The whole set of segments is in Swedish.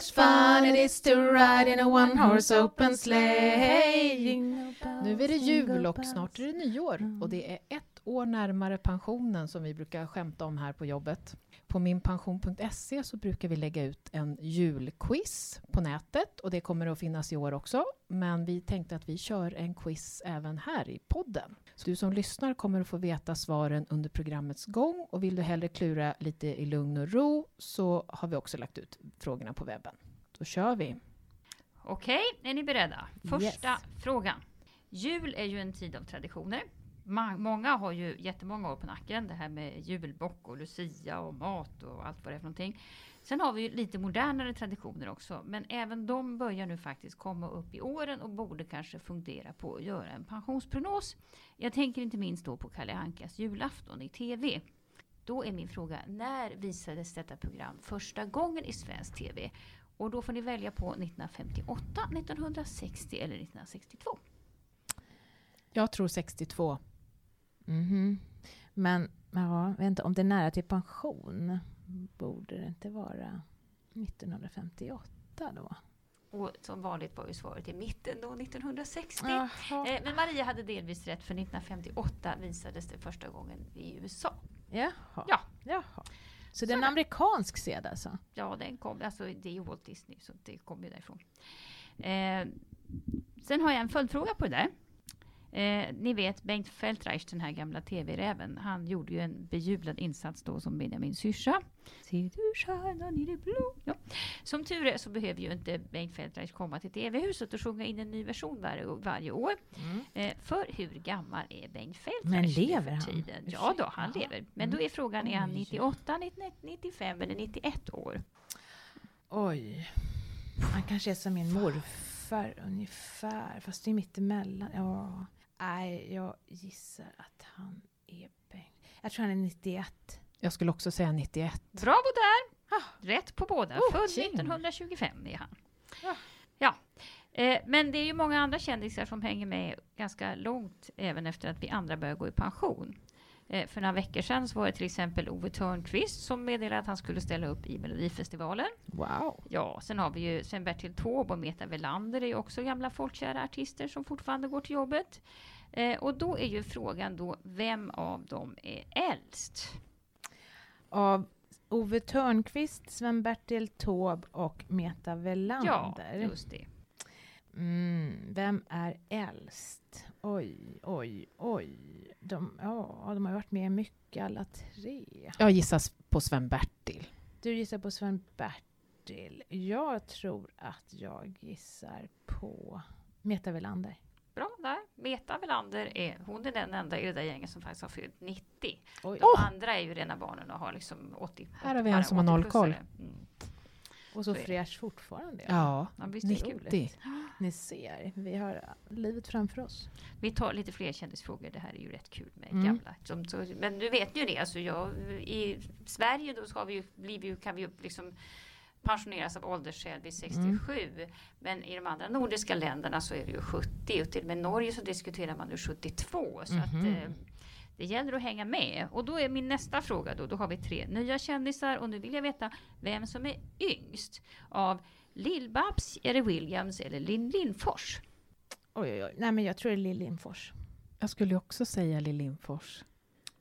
What fun it is to ride in a one-horse open sleigh. Nu är det jul och snart är det nyår och det är ett år närmare pensionen som vi brukar skämta om här på jobbet. På minpension.se så brukar vi lägga ut en julquiz på nätet och det kommer att finnas i år också. Men vi tänkte att vi kör en quiz även här i podden. Så du som lyssnar kommer att få veta svaren under programmets gång och vill du hellre klura lite i lugn och ro så har vi också lagt ut frågorna på webben. Då kör vi! Okej, är ni beredda? Första Yes. frågan. Jul är ju en tid av traditioner. Många har ju jättemånga år på nacken. Det här med julbock och lucia och mat och allt vad det är för någonting. Sen har vi ju lite modernare traditioner också. Men även de börjar nu faktiskt komma upp i åren och borde kanske fundera på att göra en pensionsprognos. Jag tänker inte minst då på Kalle Ankas julafton i TV. Då är min fråga, när visades detta program första gången i svensk TV? Och då får ni välja på 1958, 1960 eller 1962. Jag tror 62. Mhm. Men ja, inte, om det är nära till pension, borde det inte vara 1958 då? Och som vanligt var ju svaret i mitten då, 1960. Jaha. Eh, men Maria hade delvis rätt, för 1958 visades det första gången i USA. Jaha. Ja. Jaha. Så det är en amerikansk sed alltså? Ja, den kom, alltså det är ju Walt Disney, så det kom ju därifrån. Eh, sen har jag en följdfråga på det där. Eh, ni vet Bengt Feldreich, den här gamla TV-räven, han gjorde ju en bejublad insats då som Benjamin Syrsa. Ser du stjärnan i det blå? Ja. Som tur är så behöver ju inte Bengt Feldreich komma till TV-huset och sjunga in en ny version varje, varje år. Eh, för hur gammal är Bengt Feldreich Men lever för han? Tiden? Ja då, han Jaha. lever. Men då är frågan, är han Oj. 98, 99, 95 eller 91 år? Oj. Han kanske är som min morfar ungefär, fast det är mittemellan. Ja. Nej, jag gissar att han är Bengt. Jag tror han är 91. Jag skulle också säga 91. Bravo där! Rätt på båda. Oh, Född tjing. 1925 är han. Ja. Ja. Eh, men det är ju många andra kändisar som hänger med ganska långt även efter att vi andra börjar gå i pension. Eh, för några veckor sedan så var det till exempel Ove Thörnqvist som meddelade att han skulle ställa upp i Melodifestivalen. Wow. Ja, sen har vi ju Sven-Bertil Taube och Meta Velander är ju också gamla folkkära artister som fortfarande går till jobbet. Eh, och då är ju frågan då, vem av dem är äldst? Av Ove Thörnqvist, Sven-Bertil Taube och Meta Ja, Velander. just det. Mm, vem är äldst? Oj, oj, oj. De, ja, de har varit med mycket alla tre. Jag gissar på Sven-Bertil. Du gissar på Sven-Bertil. Jag tror att jag gissar på Meta Velander. Bra där. Meta Velander är, hon är den enda i det där gänget som faktiskt har fyllt 90. Oj. De andra är ju rena barnen och har liksom 80. Här har vi en som har noll 80-plussare. koll. Mm. Och så fräsch fortfarande. Ja, Ja, visst är det 90. Ni ser, vi har livet framför oss. Vi tar lite fler kändisfrågor. Det här är ju rätt kul med Mm. gamla. Som, så, men du vet ju det, alltså jag, i Sverige då ska vi ju, blir vi, ju- kan vi ju liksom pensioneras av åldersskäl vid 67. Men i de andra nordiska länderna så är det ju 70 och till och med Norge så diskuterar man nu 72. Så att, Mhm. eh, det gäller att hänga med. Och då är min nästa fråga då, då har vi tre nya kändisar och nu vill jag veta vem som är yngst av Lill-Babs, Jerry Williams eller Linn Lindfors. Oj, oj, oj. Nej, men jag tror det är Lill Lindfors. Jag skulle också säga Lill Lindfors.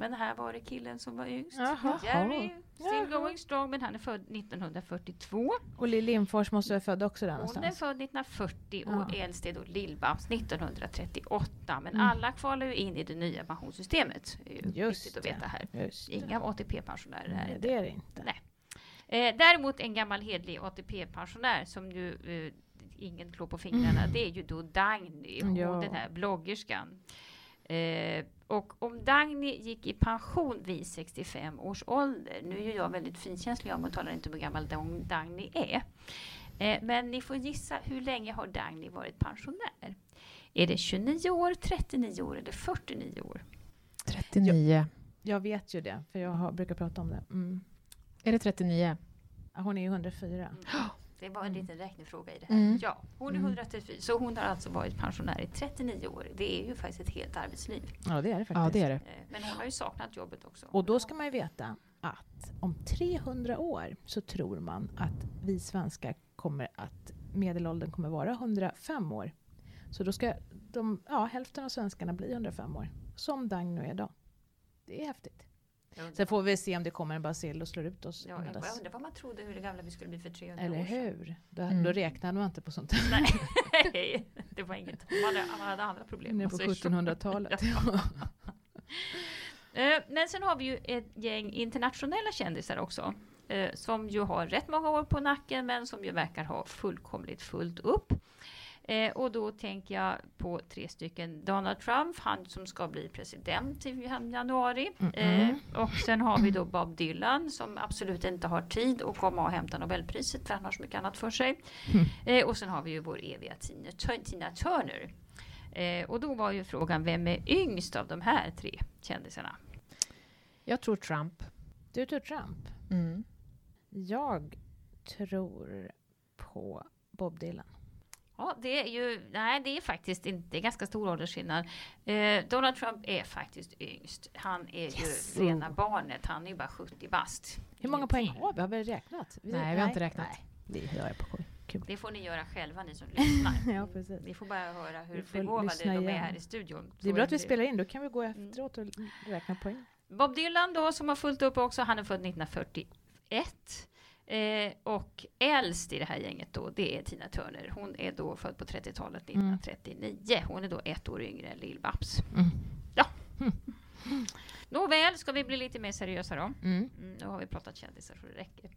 Men här var det killen som var yngst. Jaha. Jerry, still Jaha. going strong, men han är född 1942. Och Lill Lindfors måste vara född också där Hon är någonstans. född 1940 och Ja. äldst är då Lill-Babs 1938. Men Mm. alla kvalar ju in i det nya pensionssystemet. Det är ju Just viktigt att veta här. Just. Inga ATP-pensionärer här Nej, inte. det är det inte. Nej. Eh, däremot en gammal hedlig ATP-pensionär som ju eh, ingen klår på fingrarna, det är ju då Dagny, hon, Ja. den här bloggerskan. Eh, och om Dagny gick i pension vid 65 års ålder, nu är jag väldigt finkänslig om och talar inte om hur gammal Dag- Dagny är. Eh, men ni får gissa, hur länge har Dagny varit pensionär? Är det 29 år, 39 år eller 49 år? 39. Jag vet ju det, för jag har, brukar prata om det. Mm. Är det 39? Ja, Hon är ju 104. Det var en liten räknefråga i det här. Mm. Ja, hon är 134, så hon har alltså varit pensionär i 39 år. Det är ju faktiskt ett helt arbetsliv. Ja, det är det faktiskt. Ja, det är det. Eh, Men hon har ju saknat jobbet också. Och då ska man ju veta att om 300 år så tror man att vi svenskar kommer att medelåldern kommer vara 105 år. Så då ska de, ja, hälften av svenskarna bli 105 år. Som Dagny nu är idag. Det är häftigt. Sen får vi se om det kommer en bacill och slår ut oss. Ja, jag undrar vad man trodde hur gamla vi skulle bli för 300 Eller år sedan. hur? Då, Mm. då räknade man inte på sånt. Nej, det var inget. Man hade, man hade andra problem. Om på man säger så. 1700-talet. Eh, Men sen har vi ju ett gäng internationella kändisar också. eh, Som ju har rätt många år på nacken men som ju verkar ha fullkomligt fullt upp. Eh, och då tänker jag på tre stycken. Donald Trump, han som ska bli president i januari. Eh, och sen har vi då Bob Dylan som absolut inte har tid att komma och hämta Nobelpriset för han har så mycket annat för sig. Eh, och sen har vi ju vår eviga Tina, Tina Turner. Eh, och då var ju frågan, vem är yngst av de här tre kändisarna? Jag tror Trump. Du tror Trump. Mm. Jag tror på Bob Dylan. Ja, det är ju, nej det är faktiskt inte, det är ganska stor åldersskillnad. Eh, Donald Trump är faktiskt yngst. Han är Yes. ju rena barnet, han är ju bara 70 bast. Hur många poäng har vi? Har vi räknat? Vi, Nej, vi har inte räknat. Nej, vi gör på skoj. Kul. Det får ni göra själva ni som lyssnar. Ja, precis. Ni får bara höra hur Vi begåvade de är här i studion. Det är bra att vi det. spelar in, då kan vi gå efteråt och räkna poäng. Bob Dylan då som har fullt upp också, han är född 1941. Eh, och äldst i det här gänget då, det är Tina Turner. Hon är då född på 30-talet, 1939. Hon är då ett år yngre än Lill-Babs. Mm. Ja. Nåväl, ska vi bli lite mer seriösa då? Mm. Mm, nu har vi pratat kändisar så det räcker.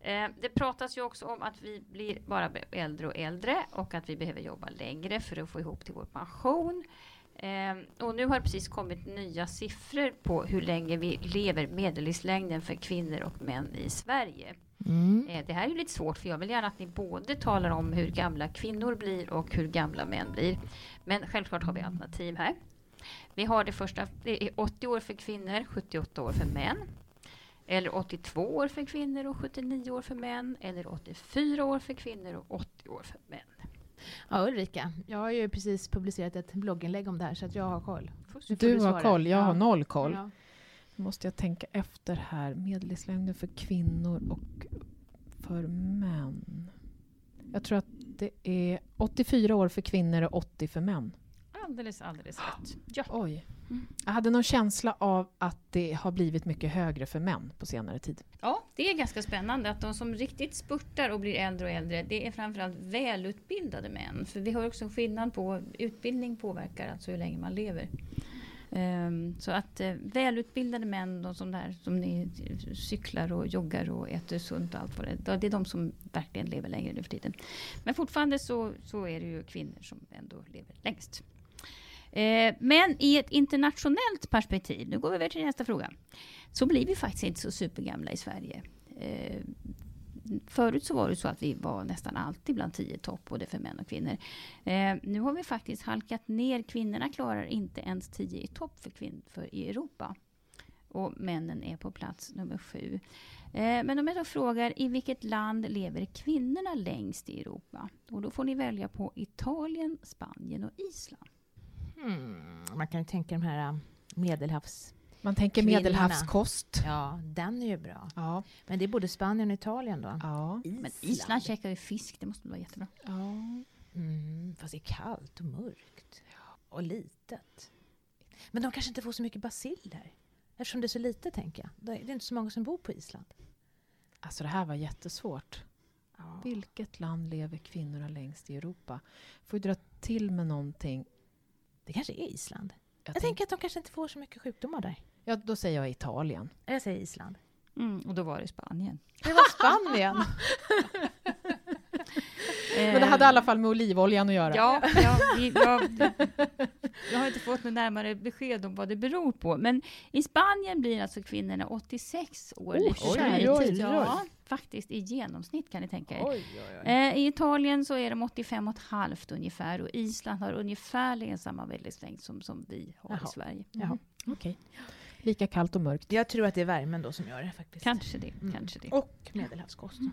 Eh, det pratas ju också om att vi blir bara äldre och äldre och att vi behöver jobba längre för att få ihop till vår pension. Eh, och nu har precis kommit nya siffror på hur länge vi lever, medellivslängden för kvinnor och män i Sverige. Mm. Eh, det här är ju lite svårt för jag vill gärna att ni både talar om hur gamla kvinnor blir och hur gamla män blir. Men självklart har vi alternativ här. Vi har det första, det är 80 år för kvinnor, 78 år för män. Eller 82 år för kvinnor och 79 år för män. Eller 84 år för kvinnor och 80 år för män. Ja, Ulrika, jag har ju precis publicerat ett blogginlägg om det här så att jag har koll. Du du har svara. koll, jag Ja. har noll koll. Ja. Måste jag tänka efter här. Medellivslängden för kvinnor och för män. Jag tror att det är 84 år för kvinnor och 80 för män. Alldeles, alldeles rätt. Ja. Oj. Mm. Jag hade någon känsla av att det har blivit mycket högre för män på senare tid. ja, det är ganska spännande att de som riktigt spurtar och blir äldre och äldre, det är framförallt välutbildade män. För vi har också skillnad på utbildning påverkar alltså hur länge man lever. Um, så att uh, välutbildade män, de som, där, som ni cyklar och joggar och äter sunt och allt vad det är, det är de som verkligen lever längre nu för tiden. Men fortfarande så, så är det ju kvinnor som ändå lever längst. Ehm, men i ett internationellt perspektiv, nu går vi över till nästa fråga, så blir vi faktiskt inte så supergamla i Sverige. Ehm, förut så var det så att vi var nästan alltid bland tio topp, både för män och kvinnor. Eh, nu har vi faktiskt halkat ner. Kvinnorna klarar inte ens tio i topp för, kvinn- för i Europa. Och männen är på plats nummer sju. Eh, men om jag då frågar, i vilket land lever kvinnorna längst i Europa? Och då får ni välja på Italien, Spanien och Island. Hmm. Man kan ju tänka de här eh, medelhavs... Man tänker Kvinnorna. medelhavskost. Ja, den är ju bra. Ja. Men det är både Spanien och Italien då. Ja. Men Island käkar ju fisk, det måste vara jättebra. ja. Mm, fast det är kallt och mörkt. Och litet. Men de kanske inte får så mycket basiller. Eftersom det är så lite, tänker jag. Det är inte så många som bor på Island. Alltså det här var jättesvårt. Ja. Vilket land lever kvinnorna längst i Europa? Får ju dra till med någonting. Det kanske är Island. Jag Jag tänk- tänker att de kanske inte får så mycket sjukdomar där. Ja, då säger jag Italien. Jag säger Island. Mm, och då var det Spanien. Det var Spanien! Men det hade i alla fall med olivoljan att göra. Ja, ja vi, jag, jag har inte fått något närmare besked om vad det beror på. Men i Spanien blir alltså kvinnorna 86 år. Oj, oj. Ja, faktiskt i genomsnitt kan ni tänka er. oj, oj, oj. Eh, I Italien så är de 85 och ett halvt ungefär och Island har ungefärligen samma medellivslängd som, som vi har Jaha. i Sverige. Jaha. Okej. Lika kallt och mörkt. Jag tror att det är värmen då som gör det faktiskt. Kanske det. Mm. Kanske det. Och medelhavskosten.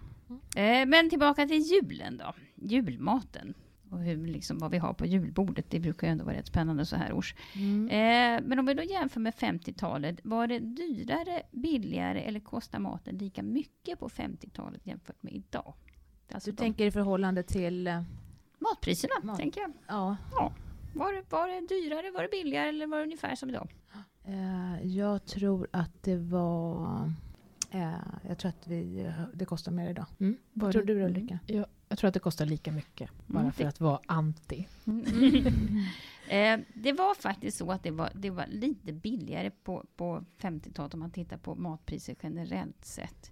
Eh, men tillbaka till julen då. Julmaten. Och hur, liksom, vad vi har på julbordet. Det brukar ju ändå vara rätt spännande så här års. Mm. Eh, men om vi då jämför med 50-talet. Var det dyrare, billigare eller kostar maten lika mycket på 50-talet jämfört med idag? Alltså Du de tänker i förhållande till... eh, matpriserna, Mat. tänker jag. Ja. Var det, var det dyrare, var det billigare eller var det ungefär som idag? Eh, jag tror att det var... Eh, jag tror att vi, det kostar mer idag. Mm. Vad tror du Ulrika? Jag, jag tror att det kostar lika mycket, bara Mm, för att vara anti. Eh, det var faktiskt så att det var, det var lite billigare på, på 50-talet om man tittar på matpriser generellt sett.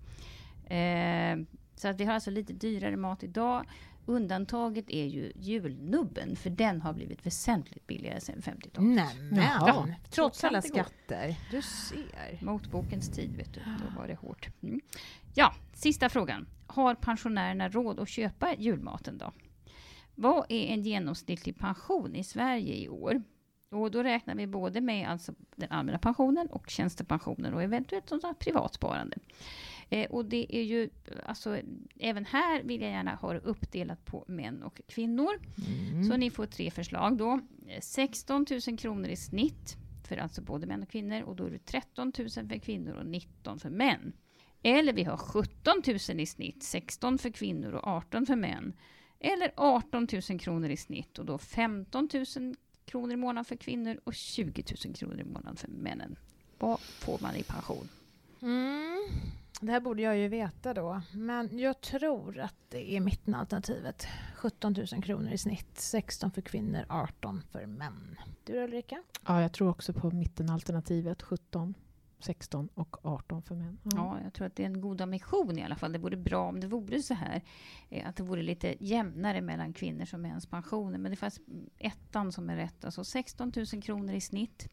Så att vi har alltså lite dyrare mat idag. Undantaget är ju julnubben, för den har blivit väsentligt billigare sedan 50-talet. Nämen! Jaha. Trots kan alla skatter. Du ser. Motbokens tid, vet du. Då var det hårt. Mm. Ja, sista frågan. Har pensionärerna råd att köpa julmaten då? Vad är en genomsnittlig pension i Sverige i år? Och då räknar vi både med alltså den allmänna pensionen och tjänstepensionen och eventuellt sånt privatsparande. Eh, och det är ju, alltså, även här vill jag gärna ha det uppdelat på män och kvinnor. Mm. Så ni får tre förslag då. Eh, 16 000 kronor i snitt för alltså både män och kvinnor och då är det 13 000 för kvinnor och 19 för män. Eller vi har 17 000 i snitt, 16 för kvinnor och 18 för män. Eller 18 000 kronor i snitt och då 15 000 kronor i månaden för kvinnor och 20 000 kronor i månaden för männen. Vad får man i pension? Mm. Det här borde jag ju veta då. Men jag tror att det är mittenalternativet. 17 000 kronor i snitt. 16 för kvinnor, 18 för män. Du då, Ulrika? Ja, jag tror också på mittenalternativet 17, 16 och 18 för män. Ja, jag tror att det är en god ambition i alla fall. Det vore bra om det vore så här. eh, Att det vore lite jämnare mellan kvinnors och mäns pensioner. Men det fanns ettan som är rätt. Alltså 16 000 kronor i snitt.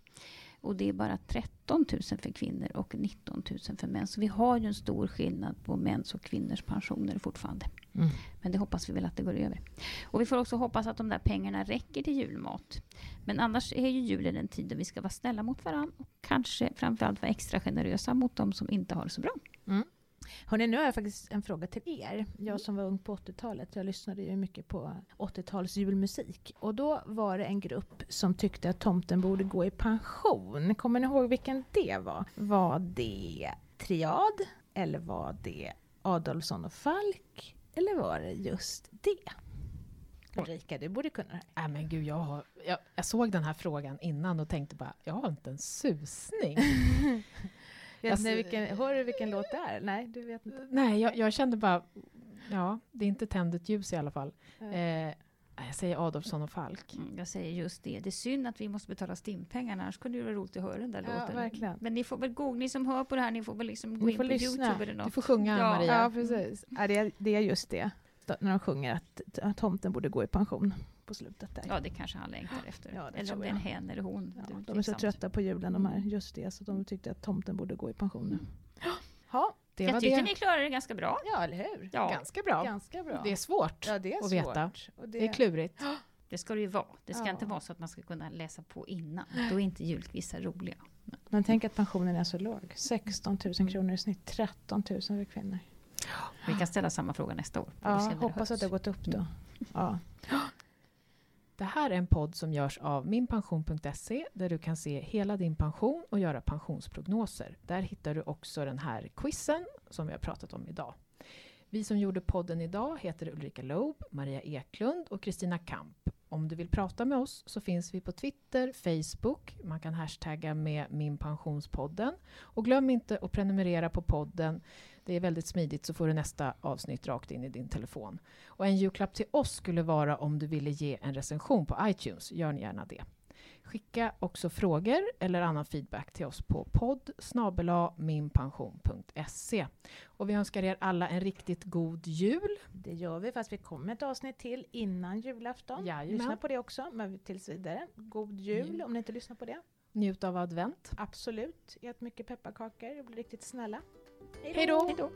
Och det är bara 13 000 för kvinnor och 19 000 för män. Så vi har ju en stor skillnad på mäns och kvinnors pensioner fortfarande. Mm. Men det hoppas vi väl att det går över. Och vi får också hoppas att de där pengarna räcker till julmat. Men annars är ju julen en tid då vi ska vara snälla mot varandra och kanske framförallt vara extra generösa mot de som inte har det så bra. Hörrni, nu har jag faktiskt en fråga till er. Jag som var ung på 80-talet, jag lyssnade ju mycket på 80-tals julmusik. Och då var det en grupp som tyckte att tomten borde gå i pension. Kommer ni ihåg vilken det var? Var det Triad? Eller var det Adolfsson och Falk? Eller var det just det? Ulrika, du borde kunna det här. Nej men gud, jag, har, jag, jag såg den här frågan innan och tänkte bara, jag har inte en susning. Vet Alltså- ni vilken, hör du vilken låt det är? Nej, du vet inte. Nej, jag, jag kände bara, ja, det är inte tänd ett ljus i alla fall. Ja. Eh, jag säger Adolfsson och Falk. Mm, jag säger just det. Det är synd att vi måste betala stimpengarna, annars kunde det vara roligt att höra den där Ja, låten. verkligen. Men ni får väl googla, ni som hör på det här, ni får väl liksom gå Ni in får på lyssna. Youtube eller något. Du får sjunga, Ja. Maria. Ja, precis. Ja, det, är, det är just det. När de sjunger att tomten borde gå i pension på slutet där. Ja, det kanske han längtar efter. Ja, det eller om det är en hen eller hon. Ja, Det de är så trötta på julen de här, Mm. just det, så de tyckte att tomten borde gå i pension nu. Ja, Det Jag var tyckte det. ni klarade det ganska bra. ja eller hur? Ja, Ganska bra. Ganska bra. Det är svårt ja, det är att svårt. veta. Och Det är klurigt. det ska det ju vara. Det ska Ja. inte vara så att man ska kunna läsa på innan. Då är inte julquizar roliga. Men tänk att pensionen är så låg. 16 000 Mm. kronor i snitt, 13 000 för kvinnor. Vi kan ställa samma fråga nästa år. Ja, det hoppas att hörs. det har gått upp då. Ja. Det här är en podd som görs av minpension.se där du kan se hela din pension och göra pensionsprognoser. Där hittar du också den här quizen som vi har pratat om idag. Vi som gjorde podden idag heter Ulrika Loob, Maria Eklund och Kristina Kamp. Om du vill prata med oss så finns vi på Twitter, Facebook, man kan hashtagga med minpensionspodden. Och glöm inte att prenumerera på podden. Det är väldigt smidigt så får du nästa avsnitt rakt in i din telefon. Och en julklapp till oss skulle vara om du ville ge en recension på iTunes. Gör ni gärna det. Skicka också frågor eller annan feedback till oss på podd minpension.se. Och vi önskar er alla en riktigt god jul. Det gör vi, fast vi kommer ett avsnitt till innan julafton. Jajamän. Lyssna på det också, men tills vidare. God jul Jul. om ni inte lyssnar på det. Njut av advent. Absolut. Ät mycket pepparkakor och bli riktigt snälla. Hej då!